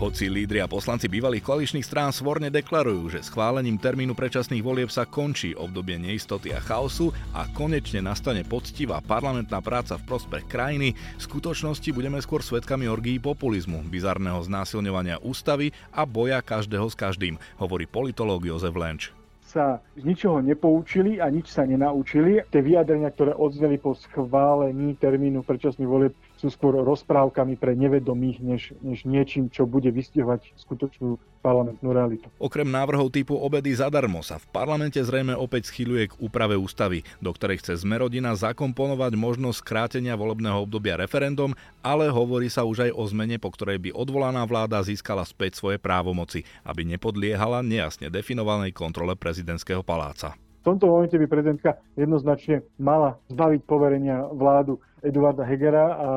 Hoci lídri a poslanci bývalých koaličných strán svorne deklarujú, že schválením termínu predčasných volieb sa končí obdobie neistoty a chaosu a konečne nastane poctivá parlamentná práca v prospech krajiny, v skutočnosti budeme skôr svetkami orgií populizmu, bizarného znásilňovania ústavy a boja každého s každým, hovorí politológ Jozef Lenč sa z ničoho nepoučili a nič sa nenaučili. Tie vyjadrenia, ktoré odzneli po schválení termínu predčasných volieb, sú skôr rozprávkami pre nevedomých, než, než niečím, čo bude vystihovať skutočnú parlamentnú realitu. Okrem návrhov typu obedy zadarmo sa v parlamente zrejme opäť schýľuje k úprave ústavy, do ktorej chce Zmerodina zakomponovať možnosť skrátenia volebného obdobia referendum, ale hovorí sa už aj o zmene, po ktorej by odvolaná vláda získala späť svoje právomoci, aby nepodliehala nejasne definovanej kontrole prezidentského paláca. V tomto momente by prezidentka jednoznačne mala zbaviť poverenia vládu Eduarda Hegera a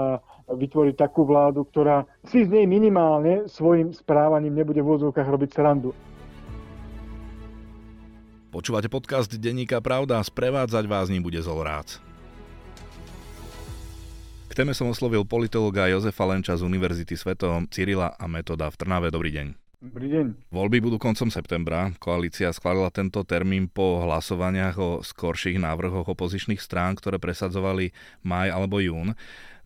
vytvoriť takú vládu, ktorá si z nej minimálne svojim správaním nebude v úvodzovkách robiť srandu. Počúvate podcast Denníka Pravda sprevádzať vás ním bude Zolrác. K téme som oslovil politologa Jozefa Lenča z Univerzity Sveto Cyrila a Metoda v Trnave. Dobrý deň. Dobrý deň. Voľby budú koncom septembra. Koalícia schválila tento termín po hlasovaniach o skorších návrhoch opozičných strán, ktoré presadzovali maj alebo jún.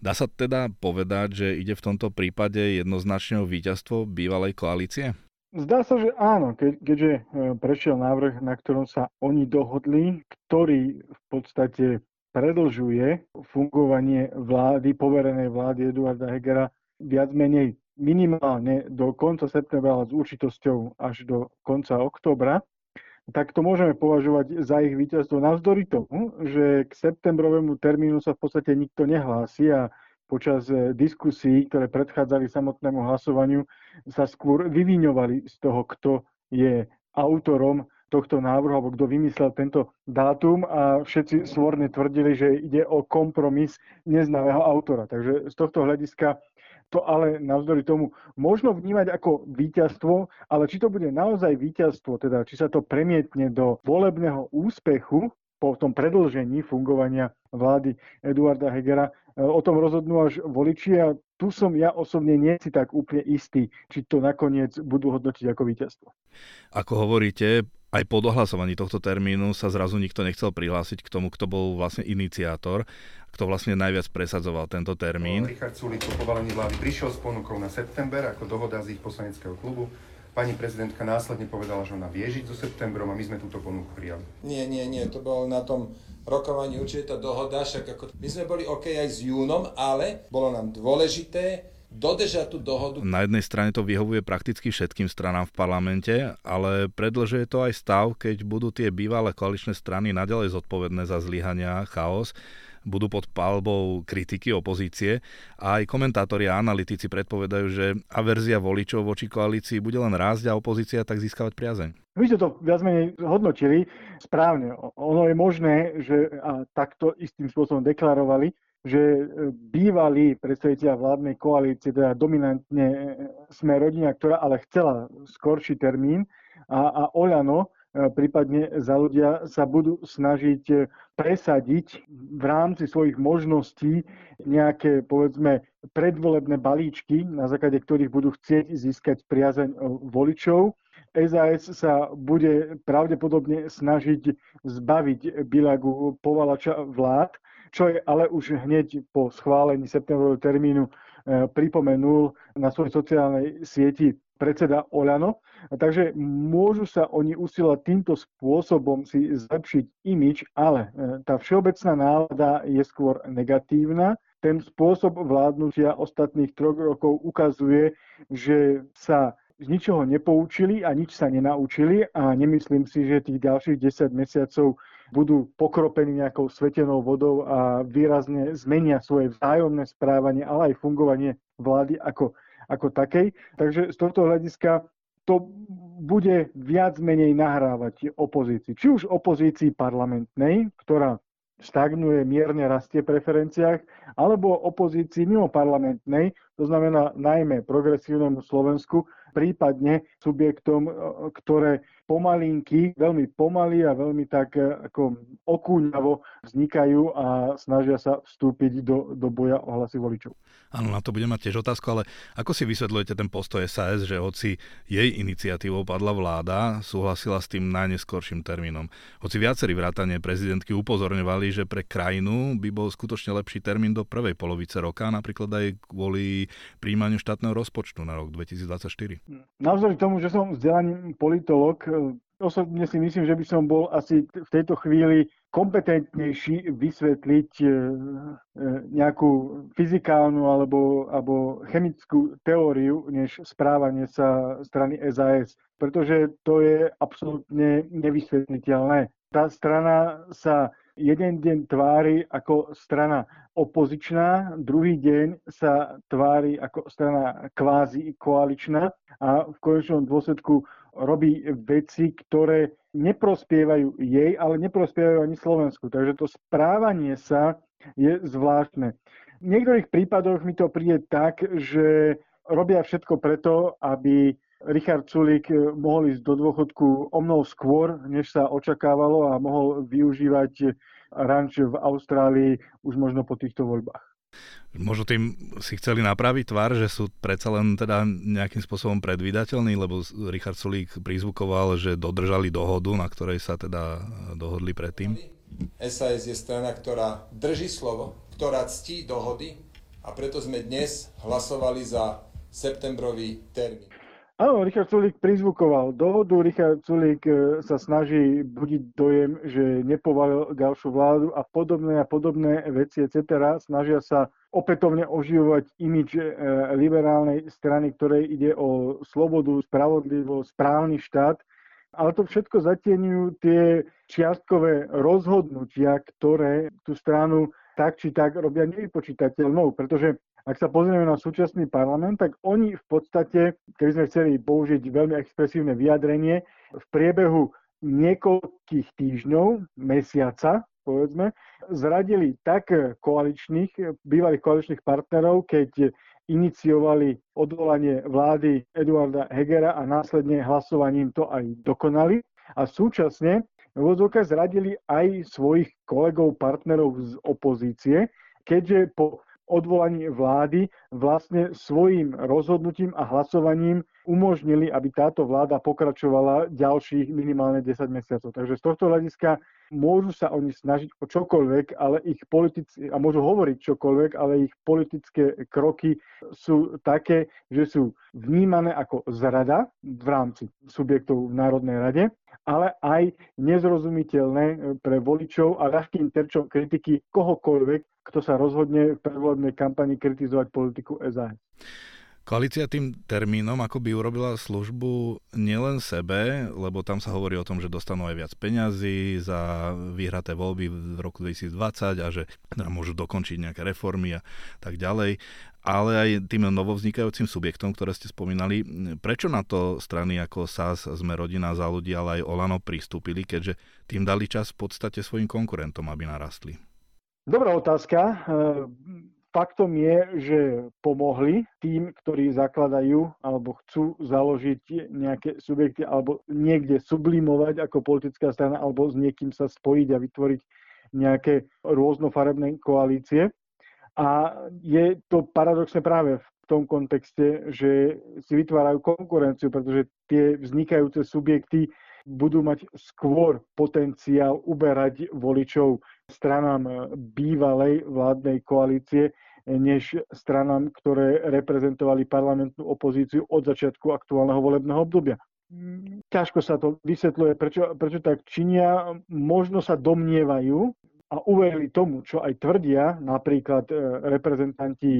Dá sa teda povedať, že ide v tomto prípade jednoznačne o víťazstvo bývalej koalície? Zdá sa, že áno, ke, keďže e, prešiel návrh, na ktorom sa oni dohodli, ktorý v podstate predlžuje fungovanie vlády, poverenej vlády Eduarda Hegera viac menej minimálne do konca septembra, ale s určitosťou až do konca októbra, tak to môžeme považovať za ich víťazstvo navzdory tomu, že k septembrovému termínu sa v podstate nikto nehlási a počas e, diskusí, ktoré predchádzali samotnému hlasovaniu, sa skôr vyvíňovali z toho, kto je autorom tohto návrhu, alebo kto vymyslel tento dátum a všetci svorne tvrdili, že ide o kompromis neznámeho autora. Takže z tohto hľadiska to ale navzdory tomu možno vnímať ako víťazstvo, ale či to bude naozaj víťazstvo, teda či sa to premietne do volebného úspechu po tom predlžení fungovania vlády Eduarda Hegera, e, o tom rozhodnú až voliči a tu som ja osobne nie si tak úplne istý, či to nakoniec budú hodnotiť ako víťazstvo. Ako hovoríte, aj po dohlasovaní tohto termínu sa zrazu nikto nechcel prihlásiť k tomu, kto bol vlastne iniciátor, kto vlastne najviac presadzoval tento termín. Richard Sulik po povalení vlády prišiel s ponukou na september ako dohoda z ich poslaneckého klubu. Pani prezidentka následne povedala, že ona vie žiť so septembrom a my sme túto ponuku prijali. Nie, nie, nie, to bolo na tom rokovaní určite tá dohoda, však ako my sme boli OK aj s júnom, ale bolo nám dôležité, dodržať tú dohodu. Na jednej strane to vyhovuje prakticky všetkým stranám v parlamente, ale predlžuje to aj stav, keď budú tie bývalé koaličné strany nadalej zodpovedné za zlyhania, chaos, budú pod palbou kritiky opozície a aj komentátori a analytici predpovedajú, že averzia voličov voči koalícii bude len rásť a opozícia tak získavať priazeň. Vy ste to viac menej hodnotili správne. Ono je možné, že a takto istým spôsobom deklarovali, že e, bývalí predstaviteľa vládnej koalície, teda dominantne e, sme rodina, ktorá ale chcela skorší termín a, a Oľano, e, prípadne za ľudia sa budú snažiť presadiť v rámci svojich možností nejaké, povedzme, predvolebné balíčky, na základe ktorých budú chcieť získať priazeň voličov. SAS sa bude pravdepodobne snažiť zbaviť Bilagu povalača vlád, čo je ale už hneď po schválení septembrového termínu e, pripomenul na svojej sociálnej sieti predseda Oľano. Takže môžu sa oni usilovať týmto spôsobom si zlepšiť imič, ale e, tá všeobecná nálada je skôr negatívna. Ten spôsob vládnutia ostatných troch rokov ukazuje, že sa z ničoho nepoučili a nič sa nenaučili a nemyslím si, že tých ďalších 10 mesiacov budú pokropení nejakou svetenou vodou a výrazne zmenia svoje vzájomné správanie, ale aj fungovanie vlády ako, ako takej. Takže z tohto hľadiska to bude viac menej nahrávať opozícii. Či už opozícii parlamentnej, ktorá stagnuje, mierne rastie v preferenciách, alebo opozícii mimo parlamentnej, to znamená najmä progresívnemu Slovensku, prípadne subjektom, ktoré pomalinky, veľmi pomaly a veľmi tak e, ako okúňavo vznikajú a snažia sa vstúpiť do, do boja o hlasy voličov. Áno, na to budem mať tiež otázku, ale ako si vysvetľujete ten postoj SAS, že hoci jej iniciatívou padla vláda, súhlasila s tým najneskorším termínom. Hoci viacerí vrátane prezidentky upozorňovali, že pre krajinu by bol skutočne lepší termín do prvej polovice roka, napríklad aj kvôli príjmaniu štátneho rozpočtu na rok 2024. Navzdory tomu, že som vzdelaním politolog, Osobne si myslím, že by som bol asi v tejto chvíli kompetentnejší vysvetliť e, e, nejakú fyzikálnu alebo, alebo chemickú teóriu, než správanie sa strany SAS, pretože to je absolútne nevysvetliteľné. Tá strana sa jeden deň tvári ako strana opozičná, druhý deň sa tvári ako strana kvázi koaličná a v konečnom dôsledku robí veci, ktoré neprospievajú jej, ale neprospievajú ani Slovensku. Takže to správanie sa je zvláštne. V niektorých prípadoch mi to príde tak, že robia všetko preto, aby Richard Sulik mohol ísť do dôchodku o mnoho skôr, než sa očakávalo a mohol využívať ranč v Austrálii už možno po týchto voľbách. Možno tým si chceli napraviť tvár, že sú predsa len teda nejakým spôsobom predvídateľní, lebo Richard Sulík prizvukoval, že dodržali dohodu, na ktorej sa teda dohodli predtým. SAS je strana, ktorá drží slovo, ktorá ctí dohody a preto sme dnes hlasovali za septembrový termín. Áno, Richard Sulík prizvukoval dohodu. Richard Sulík e, sa snaží budiť dojem, že nepovalil ďalšiu vládu a podobné a podobné veci, etc. Snažia sa opätovne oživovať imič e, liberálnej strany, ktorej ide o slobodu, spravodlivosť, správny štát. Ale to všetko zatieňujú tie čiastkové rozhodnutia, ktoré tú stranu tak či tak robia nevypočítateľnou, pretože ak sa pozrieme na súčasný parlament, tak oni v podstate, keby sme chceli použiť veľmi expresívne vyjadrenie, v priebehu niekoľkých týždňov, mesiaca, povedzme, zradili tak koaličných, bývalých koaličných partnerov, keď iniciovali odvolanie vlády Eduarda Hegera a následne hlasovaním to aj dokonali. A súčasne v zradili aj svojich kolegov, partnerov z opozície, keďže po odvolaní vlády vlastne svojim rozhodnutím a hlasovaním umožnili, aby táto vláda pokračovala ďalších minimálne 10 mesiacov. Takže z tohto hľadiska môžu sa oni snažiť o čokoľvek, ale ich politici, a môžu hovoriť čokoľvek, ale ich politické kroky sú také, že sú vnímané ako zrada v rámci subjektov v Národnej rade, ale aj nezrozumiteľné pre voličov a ľahkým terčom kritiky kohokoľvek, kto sa rozhodne v predvolebnej kampani kritizovať politiku SAS. Koalícia tým termínom ako by urobila službu nielen sebe, lebo tam sa hovorí o tom, že dostanú aj viac peňazí za vyhraté voľby v roku 2020 a že teda môžu dokončiť nejaké reformy a tak ďalej, ale aj tým novovznikajúcim subjektom, ktoré ste spomínali. Prečo na to strany ako SAS, Sme rodina za ľudí, ale aj Olano pristúpili, keďže tým dali čas v podstate svojim konkurentom, aby narastli? Dobrá otázka faktom je, že pomohli tým, ktorí zakladajú alebo chcú založiť nejaké subjekty alebo niekde sublimovať ako politická strana alebo s niekým sa spojiť a vytvoriť nejaké rôznofarebné koalície. A je to paradoxne práve v tom kontexte, že si vytvárajú konkurenciu, pretože tie vznikajúce subjekty budú mať skôr potenciál uberať voličov stranám bývalej vládnej koalície, než stranám, ktoré reprezentovali parlamentnú opozíciu od začiatku aktuálneho volebného obdobia. Ťažko sa to vysvetľuje, prečo, prečo tak činia. Možno sa domnievajú a uverili tomu, čo aj tvrdia napríklad e, reprezentanti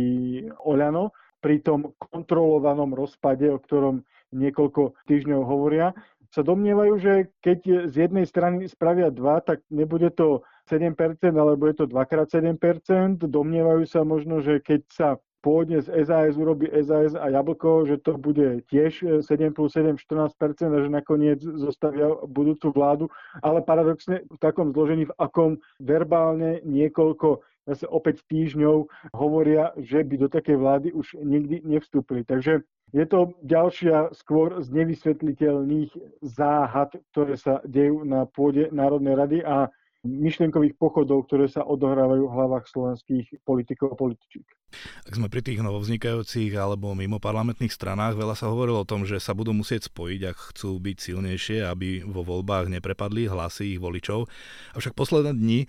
Oľano pri tom kontrolovanom rozpade, o ktorom niekoľko týždňov hovoria, sa domnievajú, že keď z jednej strany spravia dva, tak nebude to 7%, alebo je to 2x7%. Domnievajú sa možno, že keď sa pôvodne z SAS urobí SAS a jablko, že to bude tiež 7 plus 7, 14% a že nakoniec zostavia budúcu vládu, ale paradoxne v takom zložení, v akom verbálne niekoľko zase opäť týždňov hovoria, že by do takej vlády už nikdy nevstúpili. Takže je to ďalšia skôr z nevysvetliteľných záhad, ktoré sa dejú na pôde Národnej rady a myšlienkových pochodov, ktoré sa odohrávajú v hlavách slovenských politikov a političík. Ak sme pri tých novovznikajúcich alebo mimo parlamentných stranách, veľa sa hovorilo o tom, že sa budú musieť spojiť, ak chcú byť silnejšie, aby vo voľbách neprepadli hlasy ich voličov. Avšak posledné dni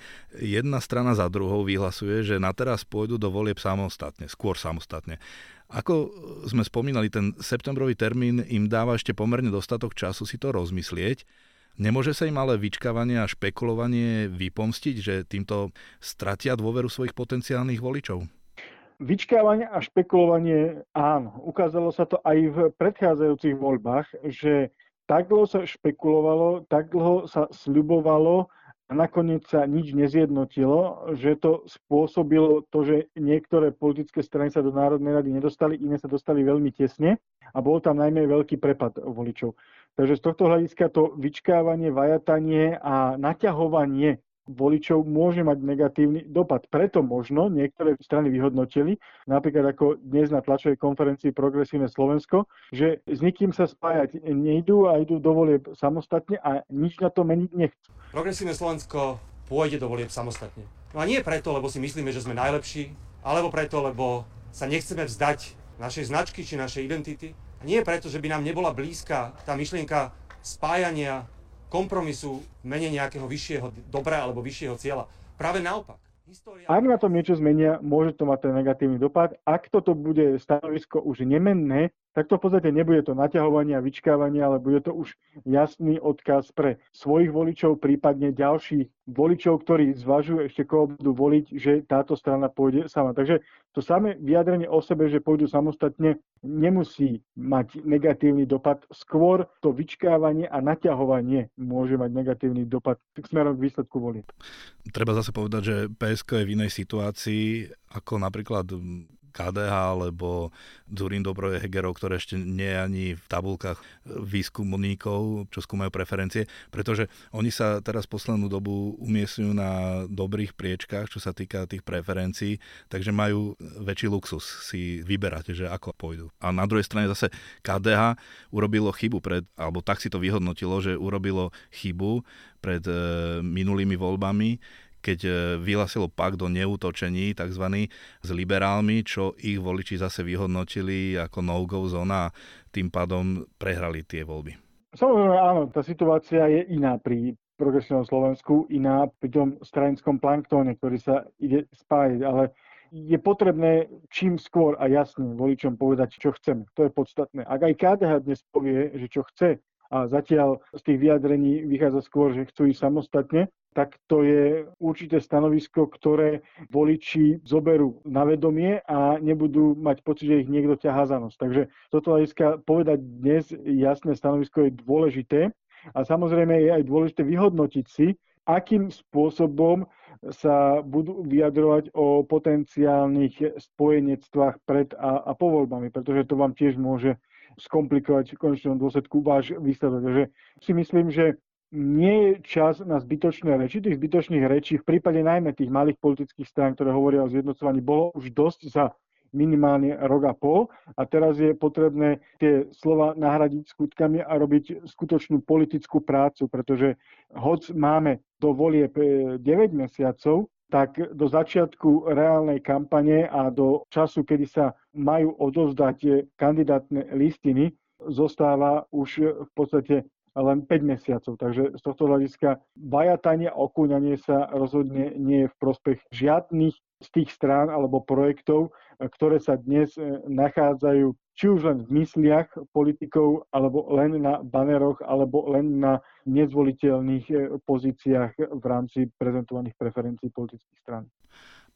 jedna strana za druhou vyhlasuje, že na teraz pôjdu do volieb samostatne, skôr samostatne. Ako sme spomínali, ten septembrový termín im dáva ešte pomerne dostatok času si to rozmyslieť. Nemôže sa im ale vyčkávanie a špekulovanie vypomstiť, že týmto stratia dôveru svojich potenciálnych voličov? Vyčkávanie a špekulovanie áno. Ukázalo sa to aj v predchádzajúcich voľbách, že tak dlho sa špekulovalo, tak dlho sa sľubovalo nakoniec sa nič nezjednotilo, že to spôsobilo to, že niektoré politické strany sa do Národnej rady nedostali, iné sa dostali veľmi tesne a bol tam najmä veľký prepad voličov. Takže z tohto hľadiska to vyčkávanie, vajatanie a naťahovanie voličov môže mať negatívny dopad. Preto možno niektoré strany vyhodnotili, napríklad ako dnes na tlačovej konferencii Progresívne Slovensko, že s nikým sa spájať nejdú a idú do volieb samostatne a nič na to meniť nechcú. Progresívne Slovensko pôjde do volieb samostatne. No a nie preto, lebo si myslíme, že sme najlepší, alebo preto, lebo sa nechceme vzdať našej značky či našej identity, a nie preto, že by nám nebola blízka tá myšlienka spájania kompromisu v mene nejakého vyššieho dobra alebo vyššieho cieľa. Práve naopak. História... Ak na tom niečo zmenia, môže to mať ten negatívny dopad. Ak toto bude stanovisko už nemenné, tak to v podstate nebude to naťahovanie a vyčkávanie, ale bude to už jasný odkaz pre svojich voličov, prípadne ďalších voličov, ktorí zvažujú ešte koho budú voliť, že táto strana pôjde sama. Takže to samé vyjadrenie o sebe, že pôjdu samostatne, nemusí mať negatívny dopad. Skôr to vyčkávanie a naťahovanie môže mať negatívny dopad smerom k výsledku volieb. Treba zase povedať, že PSK je v inej situácii ako napríklad KDH alebo Zurin Dobroje Hegerov, ktoré ešte nie je ani v tabulkách výskumníkov, čo skúmajú preferencie, pretože oni sa teraz poslednú dobu umiestňujú na dobrých priečkách, čo sa týka tých preferencií, takže majú väčší luxus si vyberať, že ako pôjdu. A na druhej strane zase KDH urobilo chybu pred, alebo tak si to vyhodnotilo, že urobilo chybu pred e, minulými voľbami, keď e, vyhlasilo pak do neútočení tzv. s liberálmi, čo ich voliči zase vyhodnotili ako no-go zóna a tým pádom prehrali tie voľby. Samozrejme áno, tá situácia je iná pri progresívnom Slovensku, iná pri tom stranickom planktóne, ktorý sa ide spájať, ale je potrebné čím skôr a jasne voličom povedať, čo chceme. To je podstatné. Ak aj KDH dnes povie, že čo chce a zatiaľ z tých vyjadrení vychádza skôr, že chcú ísť samostatne, tak to je určité stanovisko, ktoré voliči zoberú na vedomie a nebudú mať pocit, že ich niekto ťahá za nos. Takže toto hľadiska povedať dnes jasné stanovisko je dôležité a samozrejme je aj dôležité vyhodnotiť si, akým spôsobom sa budú vyjadrovať o potenciálnych spojenectvách pred a, a po voľbami, pretože to vám tiež môže skomplikovať v konečnom dôsledku váš výsledok. Takže si myslím, že nie je čas na zbytočné reči. Tých zbytočných rečí v prípade najmä tých malých politických strán, ktoré hovoria o zjednocovaní, bolo už dosť za minimálne rok a pol a teraz je potrebné tie slova nahradiť skutkami a robiť skutočnú politickú prácu, pretože hoc máme do volie 9 mesiacov, tak do začiatku reálnej kampane a do času, kedy sa majú odozdať kandidátne listiny, zostáva už v podstate len 5 mesiacov. Takže z tohto hľadiska vajatanie a okúňanie sa rozhodne nie je v prospech žiadnych z tých strán alebo projektov, ktoré sa dnes e, nachádzajú či už len v mysliach politikov, alebo len na baneroch, alebo len na nezvoliteľných e, pozíciách v rámci prezentovaných preferencií politických strán.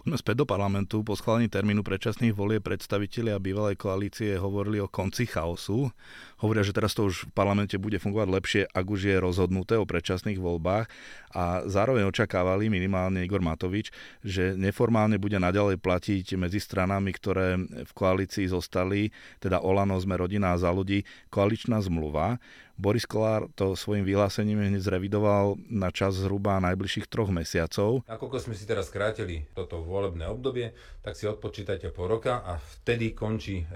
Poďme späť do parlamentu. Po schválení termínu predčasných volie predstavitelia bývalej koalície hovorili o konci chaosu. Hovoria, že teraz to už v parlamente bude fungovať lepšie, ak už je rozhodnuté o predčasných voľbách a zároveň očakávali minimálne Igor Matovič, že neformálne bude naďalej platiť medzi stranami, ktoré v koalícii zostali, teda Olano, sme rodina a za ľudí, koaličná zmluva. Boris Kolár to svojim vyhlásením hneď zrevidoval na čas zhruba najbližších troch mesiacov. Nakoľko sme si teraz skrátili toto volebné obdobie, tak si odpočítajte po roka a vtedy končí. E,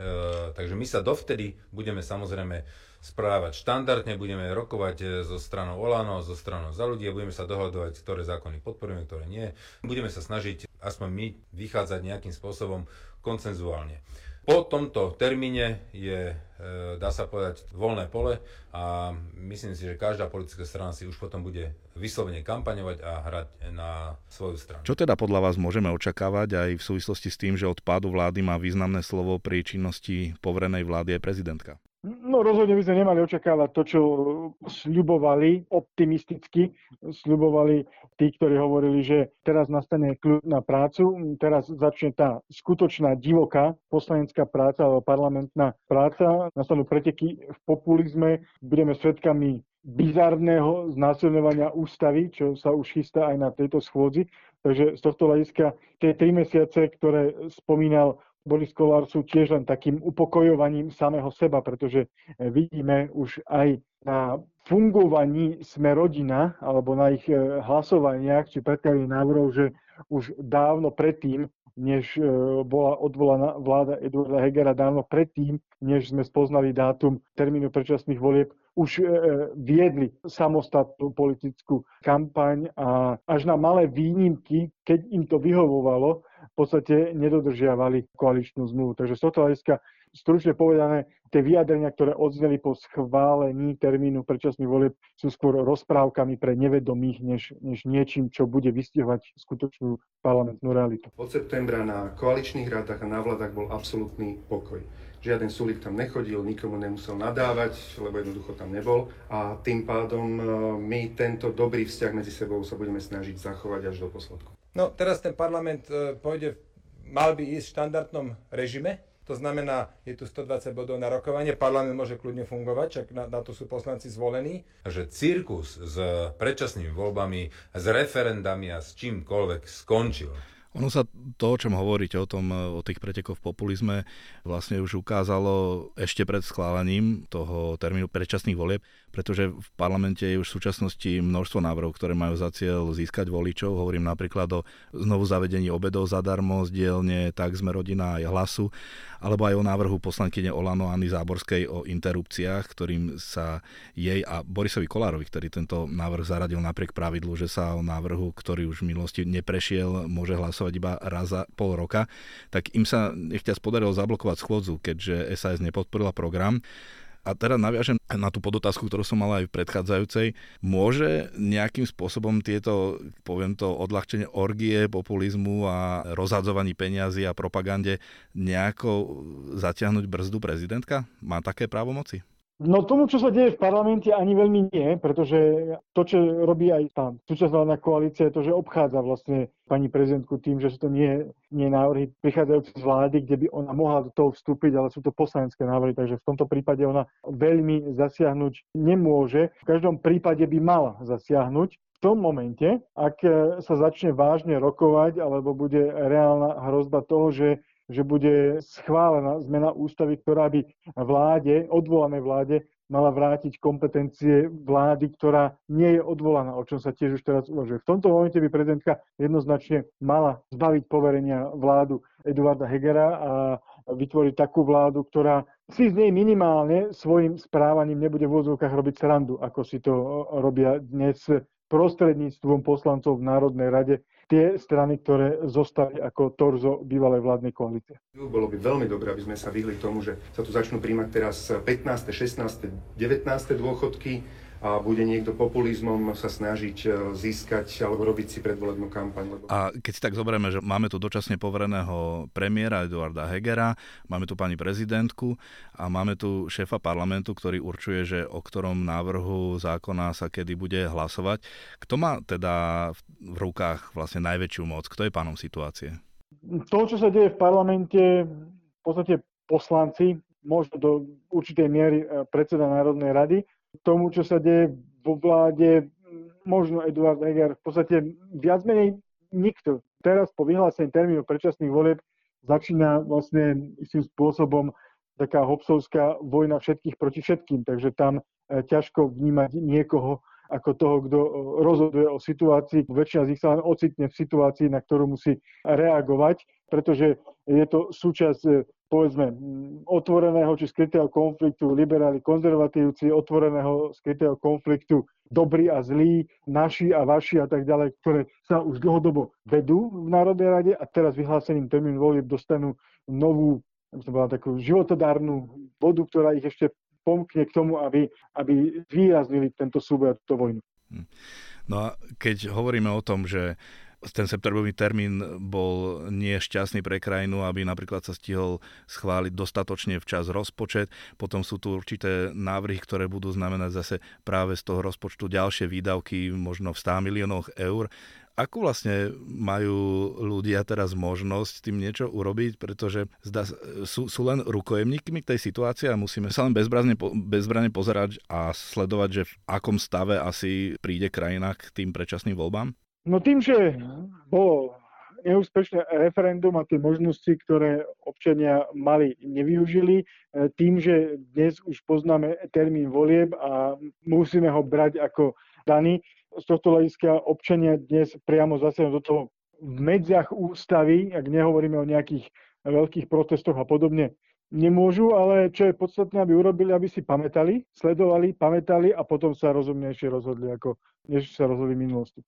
takže my sa dovtedy budeme samozrejme správať štandardne, budeme rokovať e, so stranou Olano, so stranou za ľudí a budeme sa dohodovať, ktoré zákony podporujeme, ktoré nie. Budeme sa snažiť aspoň my vychádzať nejakým spôsobom koncenzuálne. Po tomto termíne je, e, dá sa povedať, voľné pole a myslím si, že každá politická strana si už potom bude vyslovene kampaňovať a hrať na svoju stranu. Čo teda podľa vás môžeme očakávať aj v súvislosti s tým, že od pádu vlády má významné slovo pri činnosti poverenej vlády aj prezidentka? No rozhodne by sme nemali očakávať to, čo sľubovali optimisticky. Sľubovali tí, ktorí hovorili, že teraz nastane kľud na prácu, teraz začne tá skutočná divoká poslanecká práca alebo parlamentná práca, nastanú preteky v populizme, budeme svedkami bizarného znásilňovania ústavy, čo sa už chystá aj na tejto schôdzi. Takže z tohto hľadiska tie tri mesiace, ktoré spomínal Boris Kolár sú tiež len takým upokojovaním samého seba, pretože eh, vidíme už aj na fungovaní sme rodina alebo na ich eh, hlasovaniach či predkladaní návrhov, že už dávno predtým, než eh, bola odvolaná vláda Eduarda Hegera, dávno predtým, než sme spoznali dátum termínu predčasných volieb, už viedli samostatnú politickú kampaň a až na malé výnimky, keď im to vyhovovalo, v podstate nedodržiavali koaličnú zmluvu. Takže z tohto hľadiska stručne povedané, tie vyjadrenia, ktoré odzneli po schválení termínu predčasných volieb, sú skôr rozprávkami pre nevedomých, než, než niečím, čo bude vystihovať skutočnú parlamentnú realitu. Od septembra na koaličných rádach a na vládach bol absolútny pokoj. Žiaden Sulik tam nechodil, nikomu nemusel nadávať, lebo jednoducho tam nebol. A tým pádom e, my tento dobrý vzťah medzi sebou sa budeme snažiť zachovať až do posledku. No teraz ten parlament e, pôjde, mal by ísť v štandardnom režime, to znamená, je tu 120 bodov na rokovanie, parlament môže kľudne fungovať, čak na, na to sú poslanci zvolení. Že cirkus s predčasnými voľbami, s referendami a s čímkoľvek skončil. Ono sa to, o čom hovoríte, o tom, o tých pretekoch v populizme, vlastne už ukázalo ešte pred schválením toho termínu predčasných volieb, pretože v parlamente je už v súčasnosti množstvo návrhov, ktoré majú za cieľ získať voličov. Hovorím napríklad o znovu zavedení obedov zadarmo z dielne tak sme rodina aj hlasu, alebo aj o návrhu poslankyne Olano Anny Záborskej o interrupciách, ktorým sa jej a Borisovi Kolárovi, ktorý tento návrh zaradil napriek pravidlu, že sa o návrhu, ktorý už v minulosti neprešiel, môže hlasovať iba raz za pol roka, tak im sa nechťa podarilo zablokovať schôdzu, keďže SAS nepodporila program. A teda naviažem na tú podotázku, ktorú som mal aj v predchádzajúcej. Môže nejakým spôsobom tieto, poviem to, odľahčenie orgie, populizmu a rozhadzovaní peniazy a propagande nejako zatiahnuť brzdu prezidentka? Má také právomoci? No tomu, čo sa deje v parlamente, ani veľmi nie, pretože to, čo robí aj tá súčasná koalícia, je to, že obchádza vlastne pani prezidentku tým, že sú to nie, nie návrhy prichádzajúce z vlády, kde by ona mohla do toho vstúpiť, ale sú to poslanecké návrhy, takže v tomto prípade ona veľmi zasiahnuť nemôže. V každom prípade by mala zasiahnuť, v tom momente, ak sa začne vážne rokovať alebo bude reálna hrozba toho, že že bude schválená zmena ústavy, ktorá by vláde, odvolanej vláde, mala vrátiť kompetencie vlády, ktorá nie je odvolaná, o čom sa tiež už teraz uvažuje. V tomto momente by prezidentka jednoznačne mala zbaviť poverenia vládu Eduarda Hegera a vytvoriť takú vládu, ktorá si z nej minimálne svojim správaním nebude v úvodzovkách robiť srandu, ako si to robia dnes prostredníctvom poslancov v Národnej rade, tie strany, ktoré zostali ako torzo bývalej vládnej koalície. Bolo by veľmi dobré, aby sme sa vyhli tomu, že sa tu začnú príjmať teraz 15., 16., 19. dôchodky, a bude niekto populizmom sa snažiť e, získať alebo robiť si predvolebnú kampaň. Lebo... A keď si tak zoberieme, že máme tu dočasne povereného premiéra Eduarda Hegera, máme tu pani prezidentku a máme tu šéfa parlamentu, ktorý určuje, že o ktorom návrhu zákona sa kedy bude hlasovať. Kto má teda v rukách vlastne najväčšiu moc? Kto je pánom situácie? To, čo sa deje v parlamente, v podstate poslanci, možno do určitej miery e, predseda Národnej rady, tomu, čo sa deje vo vláde, možno Eduard Heger, v podstate viac menej nikto. Teraz po vyhlásení termínu predčasných volieb začína vlastne istým spôsobom taká hobsovská vojna všetkých proti všetkým, takže tam ťažko vnímať niekoho ako toho, kto rozhoduje o situácii. Väčšina z nich sa len ocitne v situácii, na ktorú musí reagovať, pretože je to súčasť povedzme, otvoreného či skrytého konfliktu, liberáli, konzervatívci, otvoreného skrytého konfliktu, dobrí a zlí, naši a vaši a tak ďalej, ktoré sa už dlhodobo vedú v Národnej rade a teraz vyhlásením termín volieb dostanú novú, som povedal, takú životodárnu vodu, ktorá ich ešte pomkne k tomu, aby, aby zvýraznili tento súboj a túto vojnu. Hm. No a keď hovoríme o tom, že ten septembrový termín bol nešťastný pre krajinu, aby napríklad sa stihol schváliť dostatočne včas rozpočet. Potom sú tu určité návrhy, ktoré budú znamenať zase práve z toho rozpočtu ďalšie výdavky, možno v 100 miliónoch eur. Ako vlastne majú ľudia teraz možnosť tým niečo urobiť, pretože zdá, sú, sú len rukojemníkmi tej situácii a musíme sa len bezbrazne, bezbrazne pozerať a sledovať, že v akom stave asi príde krajina k tým predčasným voľbám? No tým, že bolo neúspešné referendum a tie možnosti, ktoré občania mali, nevyužili. E, tým, že dnes už poznáme termín volieb a musíme ho brať ako daný, z tohto hľadiska občania dnes priamo zase do toho v medziach ústavy, ak nehovoríme o nejakých veľkých protestoch a podobne, nemôžu, ale čo je podstatné, aby urobili, aby si pamätali, sledovali, pamätali a potom sa rozumnejšie rozhodli, ako než sa rozhodli v minulosti.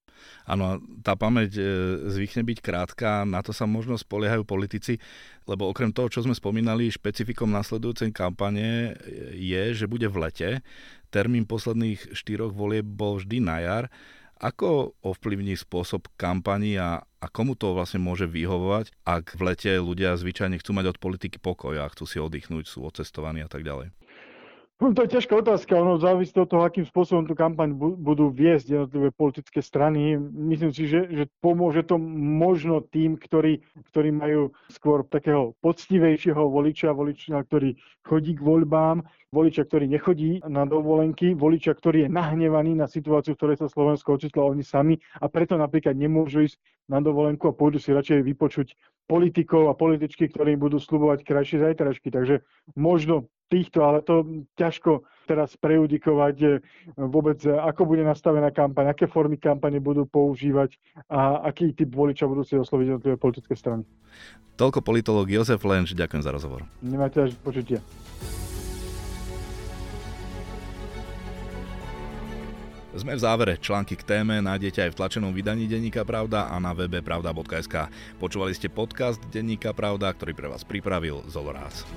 Áno, tá pamäť e, zvykne byť krátka, na to sa možno spoliehajú politici, lebo okrem toho, čo sme spomínali, špecifikom nasledujúcej kampane je, že bude v lete. Termín posledných štyroch volieb bol vždy na jar. Ako ovplyvní spôsob kampani a, a komu to vlastne môže vyhovovať, ak v lete ľudia zvyčajne chcú mať od politiky pokoj a chcú si oddychnúť, sú odcestovaní a tak ďalej? No, to je ťažká otázka, ono závisí od toho, akým spôsobom tú kampaň budú viesť jednotlivé politické strany. Myslím si, že, že pomôže to možno tým, ktorí, ktorí majú skôr takého poctivejšieho voliča, voliča, ktorý chodí k voľbám, voliča, ktorý nechodí na dovolenky, voliča, ktorý je nahnevaný na situáciu, v ktorej sa Slovensko ocitlo oni sami a preto napríklad nemôžu ísť na dovolenku a pôjdu si radšej vypočuť politikov a političky, ktorí budú slubovať krajšie zajtražky. Takže možno týchto, ale to ťažko teraz prejudikovať e, vôbec, e, ako bude nastavená kampaň, aké formy kampane budú používať a aký typ voliča budú si osloviť jednotlivé politické strany. Toľko politolog Jozef Lenč, ďakujem za rozhovor. Nemáte až počutie. Sme v závere. Články k téme nájdete aj v tlačenom vydaní Denníka Pravda a na webe pravda.sk. Počúvali ste podcast Denníka Pravda, ktorý pre vás pripravil Zolorás.